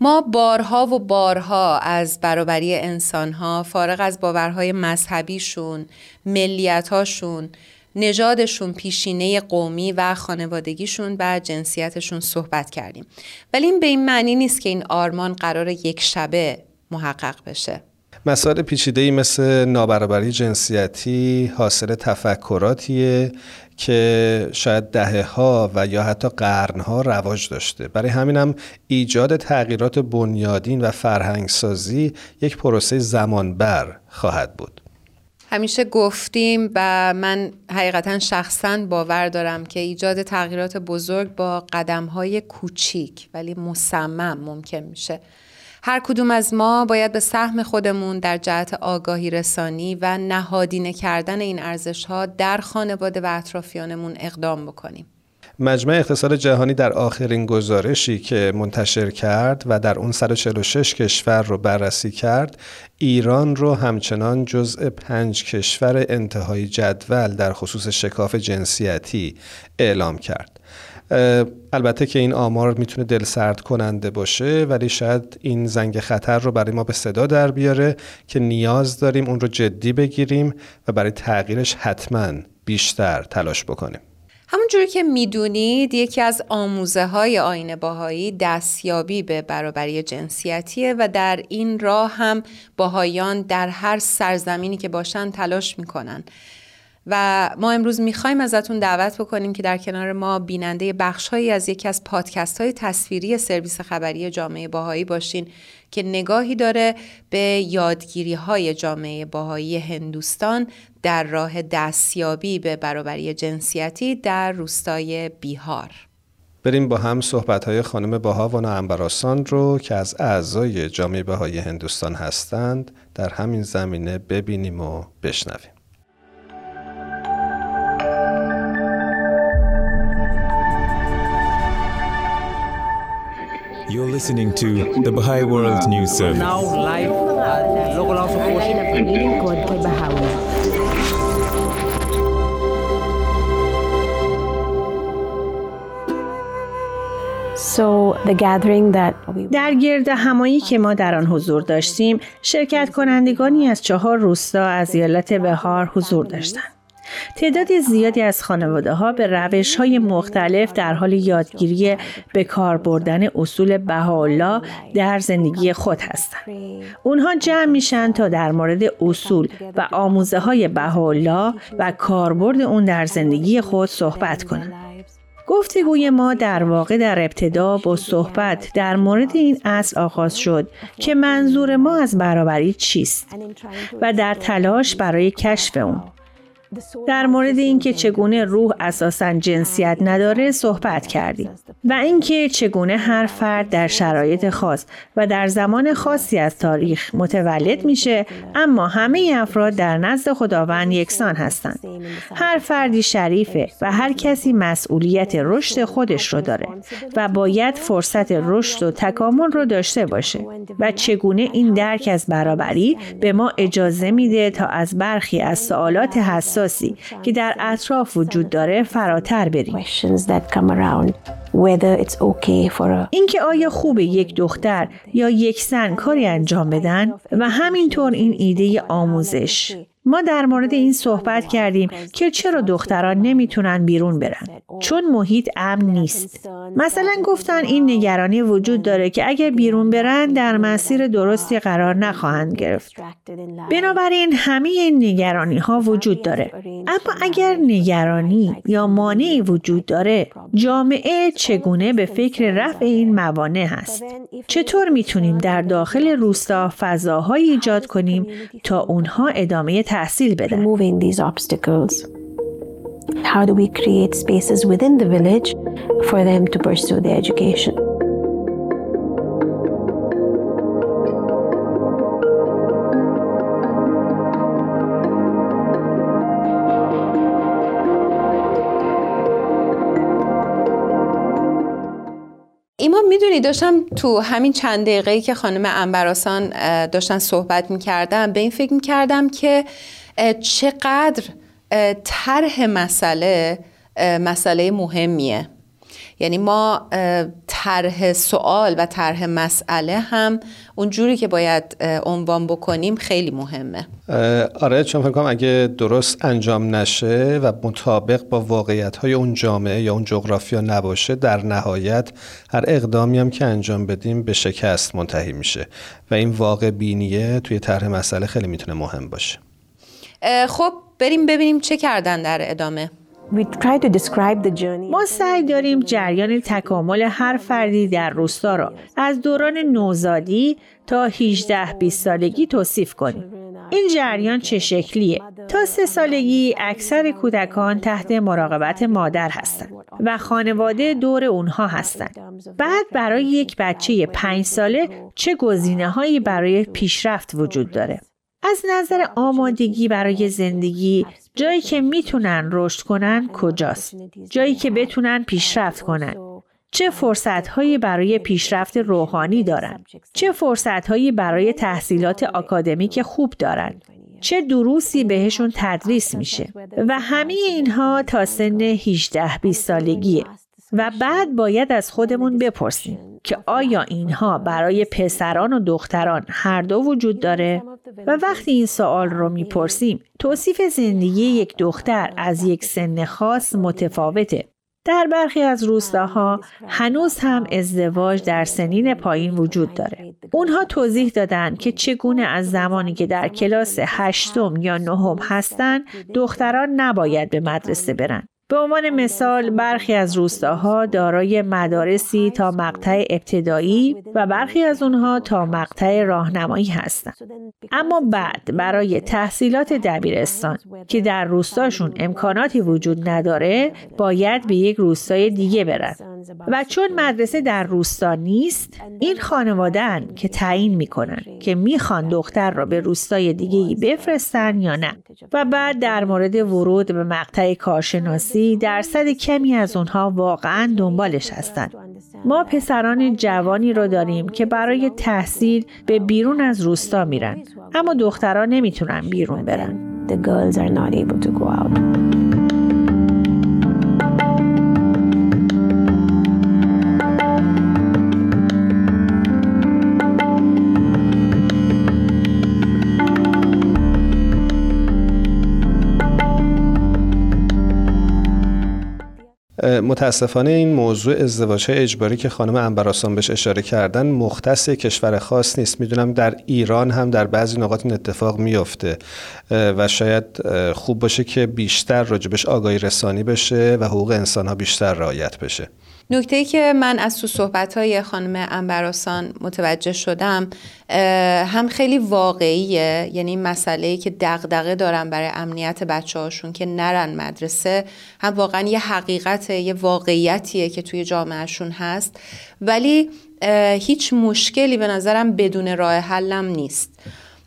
ما بارها و بارها از برابری انسانها فارغ از باورهای مذهبیشون، ملیتهاشون، نژادشون، پیشینه قومی و خانوادگیشون و جنسیتشون صحبت کردیم. ولی این به این معنی نیست که این آرمان قرار یک شبه محقق بشه. مسائل پیچیده مثل نابرابری جنسیتی حاصل تفکراتیه که شاید دهه ها و یا حتی قرن ها رواج داشته. برای همینم ایجاد تغییرات بنیادین و فرهنگسازی یک پروسه زمانبر خواهد بود. همیشه گفتیم و من حقیقتا شخصا باور دارم که ایجاد تغییرات بزرگ با قدم های کوچیک ولی مصمم ممکن میشه. هر کدوم از ما باید به سهم خودمون در جهت آگاهی رسانی و نهادینه کردن این ارزش ها در خانواده و اطرافیانمون اقدام بکنیم. مجمع اقتصاد جهانی در آخرین گزارشی که منتشر کرد و در اون 146 کشور رو بررسی کرد ایران رو همچنان جزء پنج کشور انتهای جدول در خصوص شکاف جنسیتی اعلام کرد البته که این آمار می‌تونه دل سرد کننده باشه ولی شاید این زنگ خطر رو برای ما به صدا در بیاره که نیاز داریم اون رو جدی بگیریم و برای تغییرش حتما بیشتر تلاش بکنیم. همونجوری که می‌دونید یکی از آموزه های آین باهایی دستیابی به برابری جنسیتیه و در این راه هم باهایان در هر سرزمینی که باشن تلاش می‌کنن. و ما امروز می‌خوایم ازتون دعوت بکنیم که در کنار ما بیننده بخشهایی از یکی از پادکست های تصویری سرویس خبری جامعه باهایی باشین که نگاهی داره به یادگیری های جامعه باهایی هندوستان در راه دستیابی به برابری جنسیتی در روستای بیهار. بریم با هم صحبت های خانم باهاوانا انبراسان رو که از اعضای جامعه باهایی هندوستان هستند در همین زمینه ببینیم و بشنویم. You're listening to the Baha'i World News Service. Now live at local house در گرد همایی که ما در آن حضور داشتیم شرکت کنندگانی از چهار روستا از ایالت بهار حضور داشتند. تعداد زیادی از خانواده ها به روش های مختلف در حال یادگیری به کار بردن اصول بهاءالله در زندگی خود هستند. اونها جمع میشن تا در مورد اصول و آموزه های و کاربرد اون در زندگی خود صحبت کنند. گفتگوی ما در واقع در ابتدا با صحبت در مورد این اصل آغاز شد که منظور ما از برابری چیست و در تلاش برای کشف اون در مورد اینکه چگونه روح اساسا جنسیت نداره صحبت کردیم و اینکه چگونه هر فرد در شرایط خاص و در زمان خاصی از تاریخ متولد میشه اما همه افراد در نزد خداوند یکسان هستند. هر فردی شریفه و هر کسی مسئولیت رشد خودش رو داره و باید فرصت رشد و تکامل رو داشته باشه و چگونه این درک از برابری به ما اجازه میده تا از برخی از سوالات حساس حساسی که در اطراف وجود داره فراتر بریم. اینکه آیا خوب یک دختر یا یک زن کاری انجام بدن و همینطور این ایده آموزش ما در مورد این صحبت کردیم که چرا دختران نمی‌تونن بیرون برن؟ چون محیط امن نیست. مثلا گفتن این نگرانی وجود داره که اگر بیرون برن در مسیر درستی قرار نخواهند گرفت. بنابراین همه این نگرانی ها وجود داره. اما اگر نگرانی یا مانعی وجود داره جامعه چگونه به فکر رفع این موانع هست؟ چطور می‌تونیم در داخل روستا فضاهایی ایجاد کنیم تا اونها ادامه تحصیل بدن How do we create spaces within the village for them to pursue their education? می‌دونی داشتم تو همین چند دقیقه که خانم انبراسان داشتن صحبت می‌کردم به این فکر می‌کردم که چقدر طرح مسئله مسئله مهمیه. یعنی ما طرح سوال و طرح مسئله هم اون جوری که باید عنوان بکنیم خیلی مهمه. آره چون فکر کنم اگه درست انجام نشه و مطابق با واقعیت های اون جامعه یا اون جغرافیا نباشه در نهایت هر اقدامی هم که انجام بدیم به شکست منتهی میشه. و این واقع بینیه توی طرح مسئله خیلی می‌تونه مهم باشه. خب بریم ببینیم چه کردن در ادامه. ما سعی داریم جریان تکامل هر فردی در روستا را از دوران نوزادی تا 18 20 سالگی توصیف کنیم. این جریان چه شکلیه؟ تا سه سالگی اکثر کودکان تحت مراقبت مادر هستند و خانواده دور اونها هستند. بعد برای یک بچه پنج ساله چه گزینه هایی برای پیشرفت وجود داره؟ از نظر آمادگی برای زندگی جایی که می‌تونن رشد کنن کجاست؟ جایی که بتونن پیشرفت کنن. چه فرصتهایی برای پیشرفت روحانی دارن؟ چه فرصتهایی برای تحصیلات آکادمیک خوب دارن؟ چه دروسی بهشون تدریس میشه؟ و همه اینها تا سن 18 20 سالگیه. و بعد باید از خودمون بپرسیم که آیا اینها برای پسران و دختران هر دو وجود داره؟ و وقتی این سوال رو می‌پرسیم توصیف زندگی یک دختر از یک سن خاص متفاوته. در برخی از روستاها هنوز هم ازدواج در سنین پایین وجود داره. اونها توضیح دادن که چگونه از زمانی که در کلاس هشتم یا نهم هستند دختران نباید به مدرسه برن. به عنوان مثال برخی از روستاها دارای مدارسی تا مقطع ابتدایی و برخی از اونها تا مقطع راهنمایی هستند. اما بعد برای تحصیلات دبیرستان که در روستاشون امکاناتی وجود نداره باید به یک روستای دیگه برن و چون مدرسه در روستا نیست این خانوادن که تعیین می‌کنن که می‌خوان دختر را به روستای دیگه بفرستن یا نه و بعد در مورد ورود به مقطع کارشناسی درصد کمی از اونها واقعا دنبالش هستند. ما پسران جوانی رو داریم که برای تحصیل به بیرون از روستا میرن اما دختران نمی‌تونن بیرون برن. متاسفانه این موضوع ازدواج اجباری که خانم انبراسان بهش اشاره کردن مختص کشور خاص نیست. می‌دونم در ایران هم در بعضی نقاط این اتفاق میفته و شاید خوب باشه که بیشتر راجبش آگاهی رسانی بشه و حقوق انسان ها بیشتر رعایت بشه. نکته ای که من از تو صحبت های خانم انبراسان متوجه شدم هم خیلی واقعیه. یعنی مسئله که دغدغه دارن برای امنیت بچه هاشون که نرن مدرسه هم واقعا یه حقیقت یه واقعیتیه که توی جامعهشون هست. ولی هیچ مشکلی به نظرم بدون راه حلم نیست.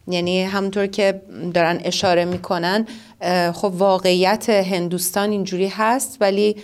یعنی همونطور که دارن اشاره می‌کنن خب واقعیت هندوستان اینجوری هست ولی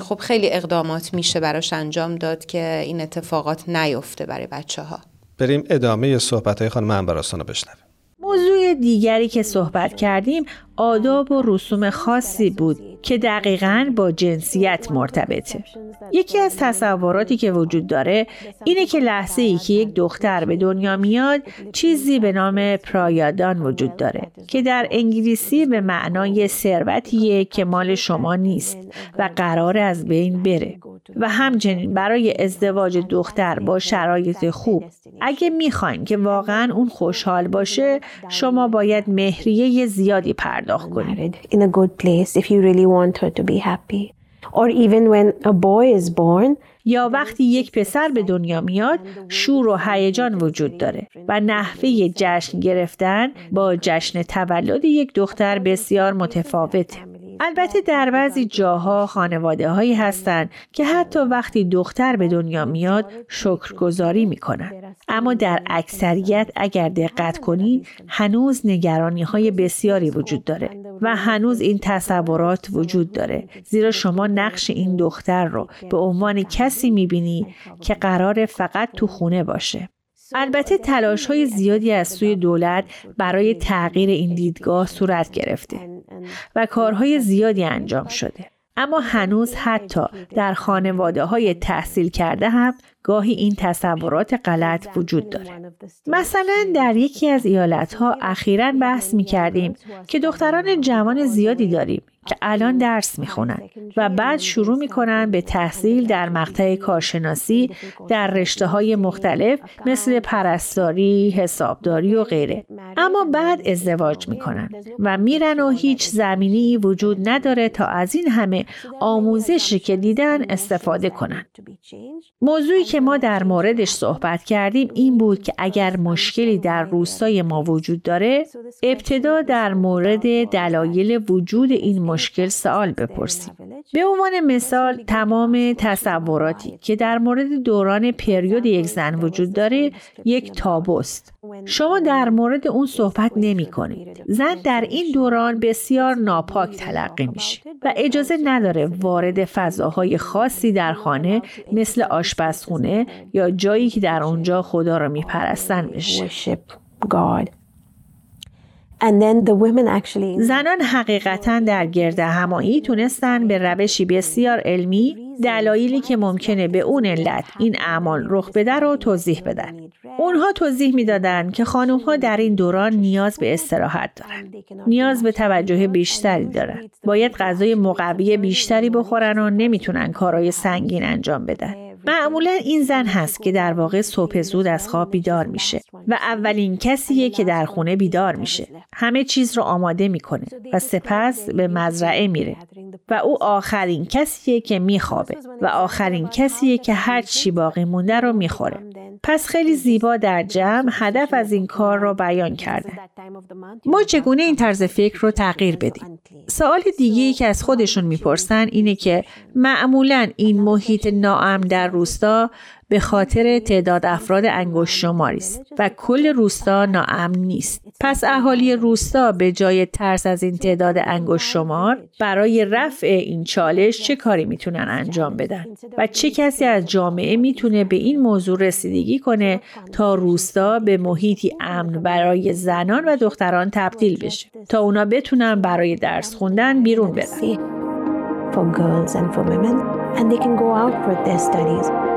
خب خیلی اقدامات میشه براش انجام داد که این اتفاقات نیفته برای بچه ها بریم ادامه صحبت های خانم انبراسان رو بشنویم. موضوع دیگری که صحبت کردیم آداب و رسوم خاصی بود. که دقیقا با جنسیت مرتبطه. یکی از تصوراتی که وجود داره اینه که لحظه ای که یک دختر به دنیا میاد چیزی به نام پرایادان وجود داره که در انگلیسی به معنای ثروتیه که مال شما نیست و قرار از بین بره و همچنین برای ازدواج دختر با شرایط خوب اگه می‌خواین که واقعا اون خوشحال باشه شما باید مهریه زیادی پرداخت کنید یا وقتی یک پسر به دنیا میاد شور و هیجان وجود داره و نحوه جشن گرفتن با جشن تولد یک دختر بسیار متفاوته. البته در بعضی جاها خانواده هایی هستند که حتی وقتی دختر به دنیا میاد شکرگزاری می‌کنن اما در اکثریت اگر دقت کنید هنوز نگرانی های بسیاری وجود داره و هنوز این تصورات وجود داره. زیرا شما نقش این دختر رو به عنوان کسی می‌بینی که قرار فقط تو خونه باشه. البته تلاش های زیادی از سوی دولت برای تغییر این دیدگاه صورت گرفته. و کارهای زیادی انجام شده. اما هنوز حتی در خانواده های تحصیل کرده هم گاهی این تصورات غلط وجود داره. مثلا در یکی از ایالت ها اخیرا بحث می کردیم که دختران جوان زیادی داریم که الان درس می‌خونن و بعد شروع می‌کنن به تحصیل در مقطع کارشناسی در رشته های مختلف مثل پرستاری، حسابداری و غیره. اما بعد ازدواج می‌کنن و میرن و هیچ زمینی وجود نداره تا از این همه آموزشی که دیدن استفاده کنن. موضوعی که ما در موردش صحبت کردیم این بود که اگر مشکلی در روستای ما وجود داره ابتدا در مورد دلایل وجود این مشکل سوال بپرسیم. به عنوان مثال تمام تصوراتی که در مورد دوران پریود یک زن وجود داره یک تابوست. شما در مورد اون صحبت نمی کنید. زن در این دوران بسیار ناپاک تلقی میشه و اجازه نداره وارد فضاهای خاصی در خانه مثل آشپزخونه یا جایی که در اونجا خدا را میپرستن بشه. زنان حقیقتا در گرد همایی تونستن به روشی بسیار علمی دلایلی که ممکنه به اون علت این اعمال رخ بده رو توضیح بدن. اونها توضیح می‌دادند که خانم ها در این دوران نیاز به استراحت دارن. نیاز به توجه بیشتری دارن. باید غذای مقوی بیشتری بخورن و نمی‌تونن کارهای سنگین انجام بدن. معمولا این زن هست که در واقع صبح زود از خواب بیدار میشه و اولین کسیه که در خونه بیدار میشه. همه چیز رو آماده می‌کنه و سپس به مزرعه میره و او آخرین کسیه که میخوابه و آخرین کسیه که هر چی باقی مونده رو می‌خوره. پس خیلی زیبا در جمع هدف از این کار را بیان کرده. ما چگونه این طرز فکر رو تغییر بدیم؟ سوال دیگه که از خودشون می‌پرسن اینه که معمولا این محیط ناامن در روستا به خاطر تعداد افراد انگشت شماری است و کل روستا ناامن نیست. پس اهالی روستا به جای ترس از این تعداد انگشت شمار برای رفع این چالش چه کاری می‌تونن انجام بدن و چه کسی از جامعه می‌تونه به این موضوع رسیدگی کنه تا روستا به محیطی امن برای زنان و دختران تبدیل بشه تا اونا بتونن برای درس خوندن بیرون برن. For girls and for women, and they can go out for their studies.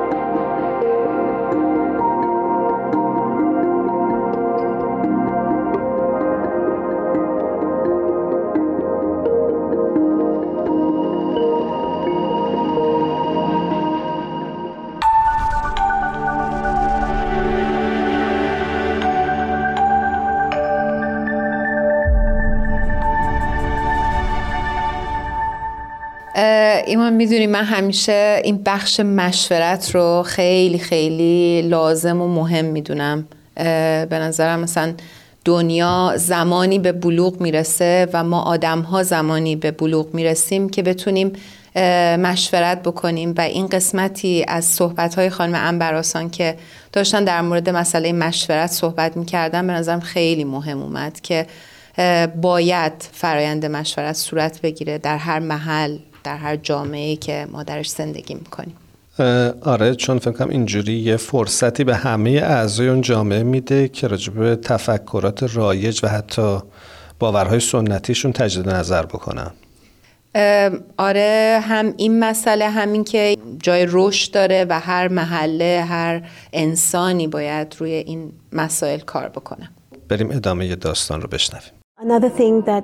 ایمان می‌دونی من همیشه این بخش مشورت رو خیلی خیلی لازم و مهم می‌دونم. به نظرم مثلا دنیا زمانی به بلوغ می‌رسه و ما آدم ها زمانی به بلوغ می‌رسیم که بتونیم مشورت بکنیم. و این قسمتی از صحبت های خانم انبراسان که داشتن در مورد مسئله مشورت صحبت می‌کردن به نظرم خیلی مهم اومد که باید فرایند مشورت صورت بگیره در هر محل. در هر جامعه که ما درش زندگی می‌کنیم. آره چون فکر کنم اینجوری یه فرصتی به همه اعضای اون جامعه میده که راجب تفکرات رایج و حتی باورهای سنتیشون تجدید نظر بکنن. آره هم این مسئله همین که جای رشد داره و هر محله هر انسانی باید روی این مسائل کار بکنه. بریم ادامه داستان رو بشنویم.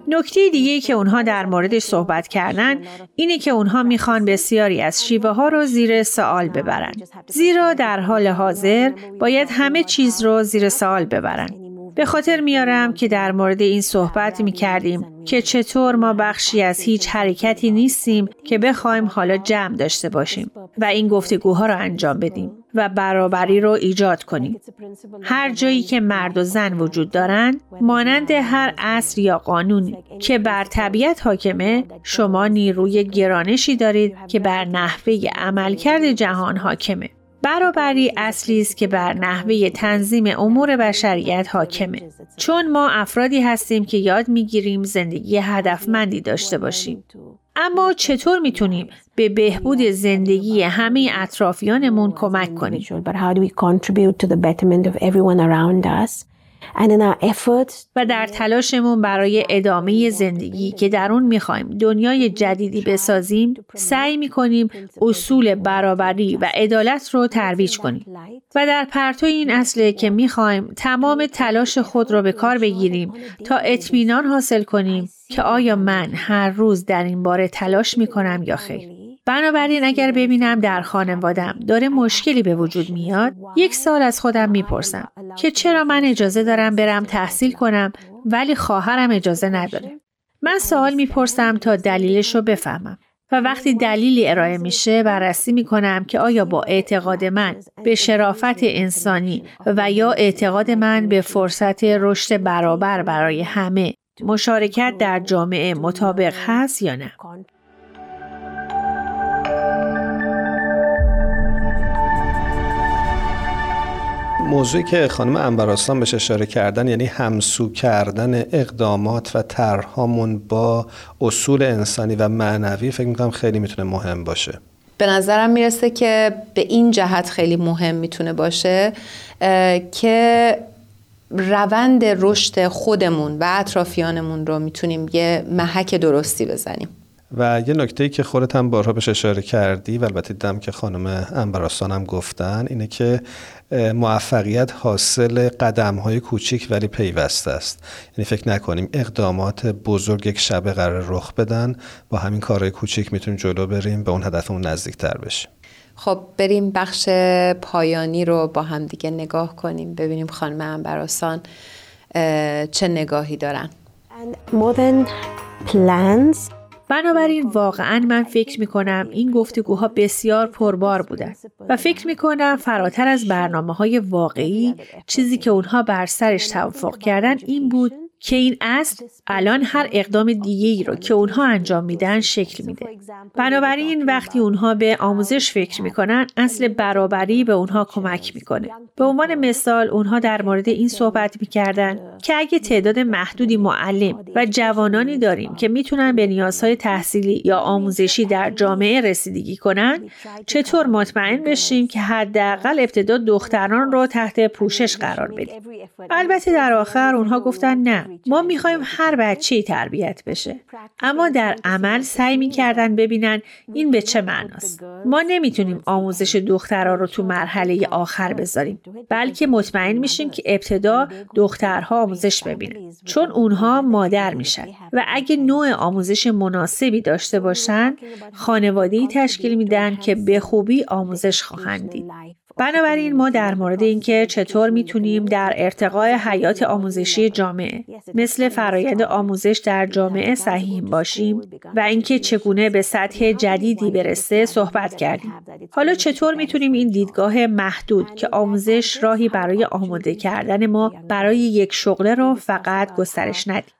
نکته دیگه که اونها در موردش صحبت کردن اینه که اونها می‌خوان بسیاری از شیوه ها رو زیر سوال ببرن. زیرا در حال حاضر باید همه چیز رو زیر سوال ببرن. به خاطر میارم که در مورد این صحبت می کردیم که چطور ما بخشی از هیچ حرکتی نیستیم که بخوایم حالا جمع داشته باشیم و این گفتگوها را انجام بدیم و برابری رو ایجاد کنیم. هر جایی که مرد و زن وجود دارند مانند هر اصر یا قانونی که بر طبیعت حاکمه شما نیروی گرانشی دارید که بر نحوه عملکرد جهان حاکمه. برابری اصلی است که بر نحوه تنظیم امور بشریت حاکمه چون ما افرادی هستیم که یاد می‌گیریم زندگی هدفمندی داشته باشیم اما چطور می‌تونیم به بهبود زندگی همه اطرافیانمون کمک کنیم؟ و در تلاشمون برای ادامه زندگی که در اون می‌خوایم دنیای جدیدی بسازیم سعی می‌کنیم اصول برابری و عدالت رو ترویج کنیم. و در پرتو این اصله که می‌خوایم تمام تلاش خود را به کار بگیریم تا اطمینان حاصل کنیم که آیا من هر روز در این باره تلاش می‌کنم یا خیر. بنابراین اگر ببینم در خانوادم داره مشکلی به وجود میاد یک سال از خودم می‌پرسم که چرا من اجازه دارم برم تحصیل کنم ولی خواهرم اجازه نداره. من سوال می‌پرسم تا دلیلش رو بفهمم. و وقتی دلیلی ارائه میشه بررسی می‌کنم که آیا با اعتقاد من به شرافت انسانی و یا اعتقاد من به فرصت رشد برابر برای همه مشارکت در جامعه مطابق هست یا نه. موضوعی که خانم انبراستان بهش اشاره کردن یعنی همسو کردن اقدامات و طرحهامون با اصول انسانی و معنوی فکر می‌کنم خیلی می‌تونه مهم باشه. به نظرم می‌رسه که به این جهت خیلی مهم می‌تونه باشه که روند رشد خودمون و اطرافیانمون رو می‌تونیم یه محک درستی بزنیم. و یه نکته که خودت هم بارها بهش اشاره کردی و البته دیدم که خانم انبراستان هم گفتن اینه که موفقیت حاصل قدم های کوچیک ولی پیوسته است. یعنی فکر نکنیم اقدامات بزرگ یک شب قرار رخ بدن با همین کارهای کوچیک می‌تونیم جلو بریم به اون هدفمون نزدیکتر بشیم. خب بریم بخش پایانی رو با هم دیگه نگاه کنیم ببینیم خانم انبراسان چه نگاهی دارن. بنابراین واقعا من فکر می کنم این گفتگوها بسیار پربار بودن و فکر می کنم فراتر از برنامه های واقعی چیزی که اونها بر سرش توافق کردن این بود که این اصل الان هر اقدام دیگه ای رو که اونها انجام میدن شکل میده. بنابراین وقتی اونها به آموزش فکر می‌کنن اصل برابری به اونها کمک می‌کنه. به عنوان مثال اونها در مورد این صحبت می‌کردن که اگه تعداد محدودی معلم و جوانانی داریم که می‌تونن به نیازهای تحصیلی یا آموزشی در جامعه رسیدگی کنن چطور مطمئن بشیم که حداقل ابتدا دختران رو تحت پوشش قرار بدیم. البته در آخر اونها گفتن نه ما می‌خوایم هر بچه تربیت بشه. اما در عمل سعی می‌کردن ببینن این به چه معناست. ما نمی‌تونیم آموزش دخترها رو تو مرحله آخر بذاریم بلکه مطمئن میشیم که ابتدا دخترها آموزش ببینن چون اونها مادر میشن. و اگه نوع آموزش مناسبی داشته باشن خانواده تشکیل میدن که به خوبی آموزش خواهند دید. بنابراین ما در مورد اینکه چطور می‌تونیم در ارتقای حیات آموزشی جامعه مثل فرایند آموزش در جامعه صحیح باشیم و اینکه چگونه به سطح جدیدی برسه صحبت کردیم. حالا چطور می‌تونیم این دیدگاه محدود که آموزش راهی برای آماده کردن ما برای یک شغله رو فقط گسترش ندیم؟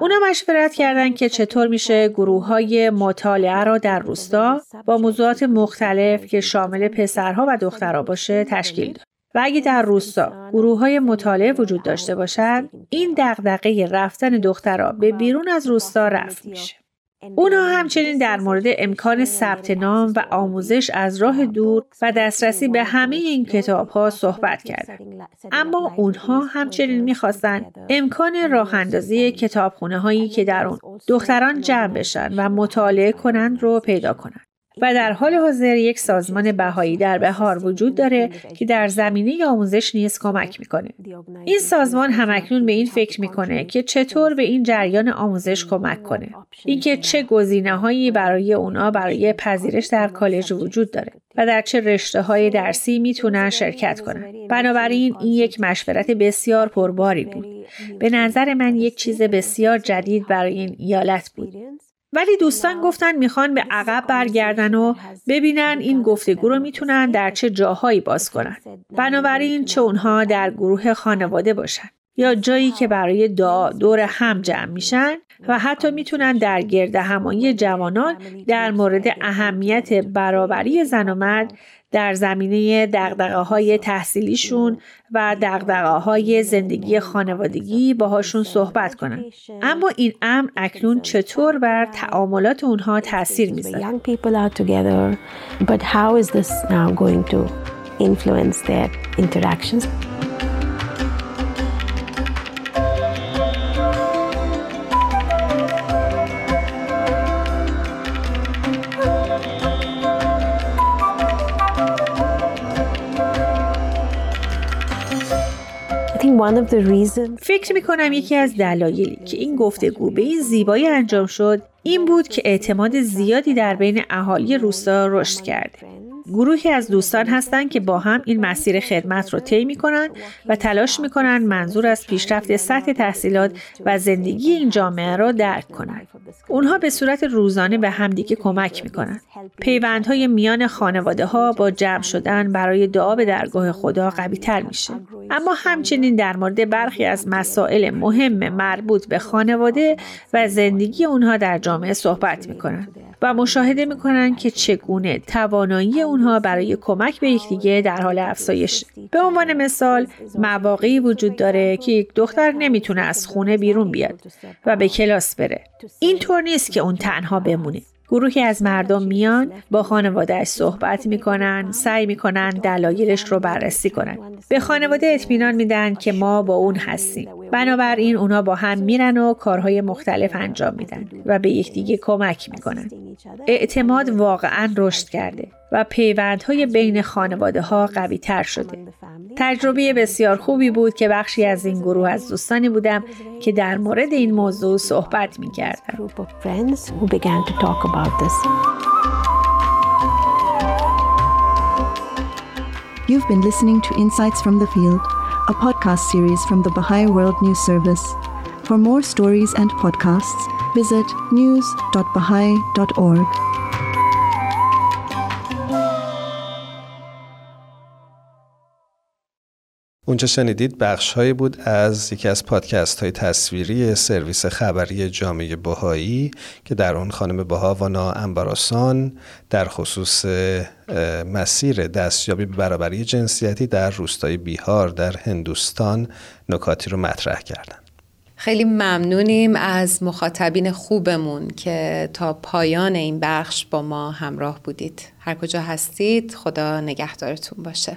اونا مشورت کردن که چطور میشه گروه های مطالعه را در روستا با موضوعات مختلف که شامل پسرها و دخترها باشه تشکیل داد. و اگه در روستا گروه های مطالعه وجود داشته باشند این دغدغه رفتن دخترها به بیرون از روستا رفت میشه اونها همچنین در مورد امکان ثبت نام و آموزش از راه دور و دسترسی به همه این کتاب ها صحبت کردند. اما اونها همچنین می‌خواستند امکان راه اندازی کتابخونه هایی که در اون دختران جمع بشن و مطالعه کنند رو پیدا کنند. و در حال حاضر یک سازمان بهایی در بهار وجود داره که در زمینه آموزش نیز کمک می‌کنه. این سازمان همکنون به این فکر می‌کنه که چطور به این جریان آموزش کمک کنه. اینکه چه گزینه هایی برای اونا برای پذیرش در کالج وجود داره و در چه رشته های درسی می‌تونن شرکت کنن. بنابراین این یک مشورت بسیار پرباری بود. به نظر من یک چیز بسیار جدید برای این ایالت بود. ولی دوستان گفتن می‌خوان به عقب برگردن و ببینن این گفتگو رو می‌تونن در چه جاهایی باز کنن. بنابراین چه اونها در گروه خانواده باشن یا جایی که برای دعا دور هم جمع میشن و حتی می‌تونن در گرد همایی جوانان در مورد اهمیت برابری زن و مرد در زمینه دقدقه های تحصیلیشون و دقدقه های زندگی خانوادگی باهاشون صحبت کنن. اما این امر اکنون چطور بر تعاملات اونها تاثیر می‌ذاره؟ فکر می کنم یکی از دلایلی که این گفتگو به این زیبایی انجام شد این بود که اعتماد زیادی در بین اهالی روستا رشد کرده. گروهی از دوستان هستند که با هم این مسیر خدمت رو طی کنند و تلاش کنند منظور از پیشرفت سطح تحصیلات و زندگی این جامعه را درک کنند. اونها به صورت روزانه به همدیگه کمک کنند. پیوندهای میان خانواده ها با جمع شدن برای دعا به درگاه خدا قوی تر میشه. اما همچنین در مورد برخی از مسائل مهم مربوط به خانواده و زندگی اونها در جامعه صحبت می‌کنند و مشاهده می‌کنند که چگونه توانایی اونها برای کمک به یکدیگه در حال افزایش. به عنوان مثال مواقعی وجود داره که یک دختر نمی‌تونه از خونه بیرون بیاد و به کلاس بره. اینطور نیست که اون تنها بمونه. گروهی از مردم میان با خانوادهش صحبت می‌کنن سعی می‌کنن دلایلش رو بررسی کنن. به خانواده اطمینان میدن که ما با اون هستیم. بنابراین اونا با هم میرن و کارهای مختلف انجام میدن و به یکدیگه کمک می‌کنن. اعتماد واقعا رشد کرده و پیوندهای بین خانواده ها قوی تر شده. تجربه بسیار خوبی بود که بخشی از این گروه از دوستانی بودم که در مورد این موضوع صحبت می کردم. You've been listening to Insights from the Field, a podcast series from the Baha'i World News Service. For more stories and podcasts, visit news.baha'i.org. اونجا شنیدید بخش هایی بود از یکی از پادکست های تصویری سرویس خبری جامعه بهایی که در اون خانم بها وانا انبراسان در خصوص مسیر دستیابی به برابری جنسیتی در روستای بیهار در هندوستان نکاتی رو مطرح کردن. خیلی ممنونیم از مخاطبین خوبمون که تا پایان این بخش با ما همراه بودید. هر کجا هستید خدا نگهدارتون باشه.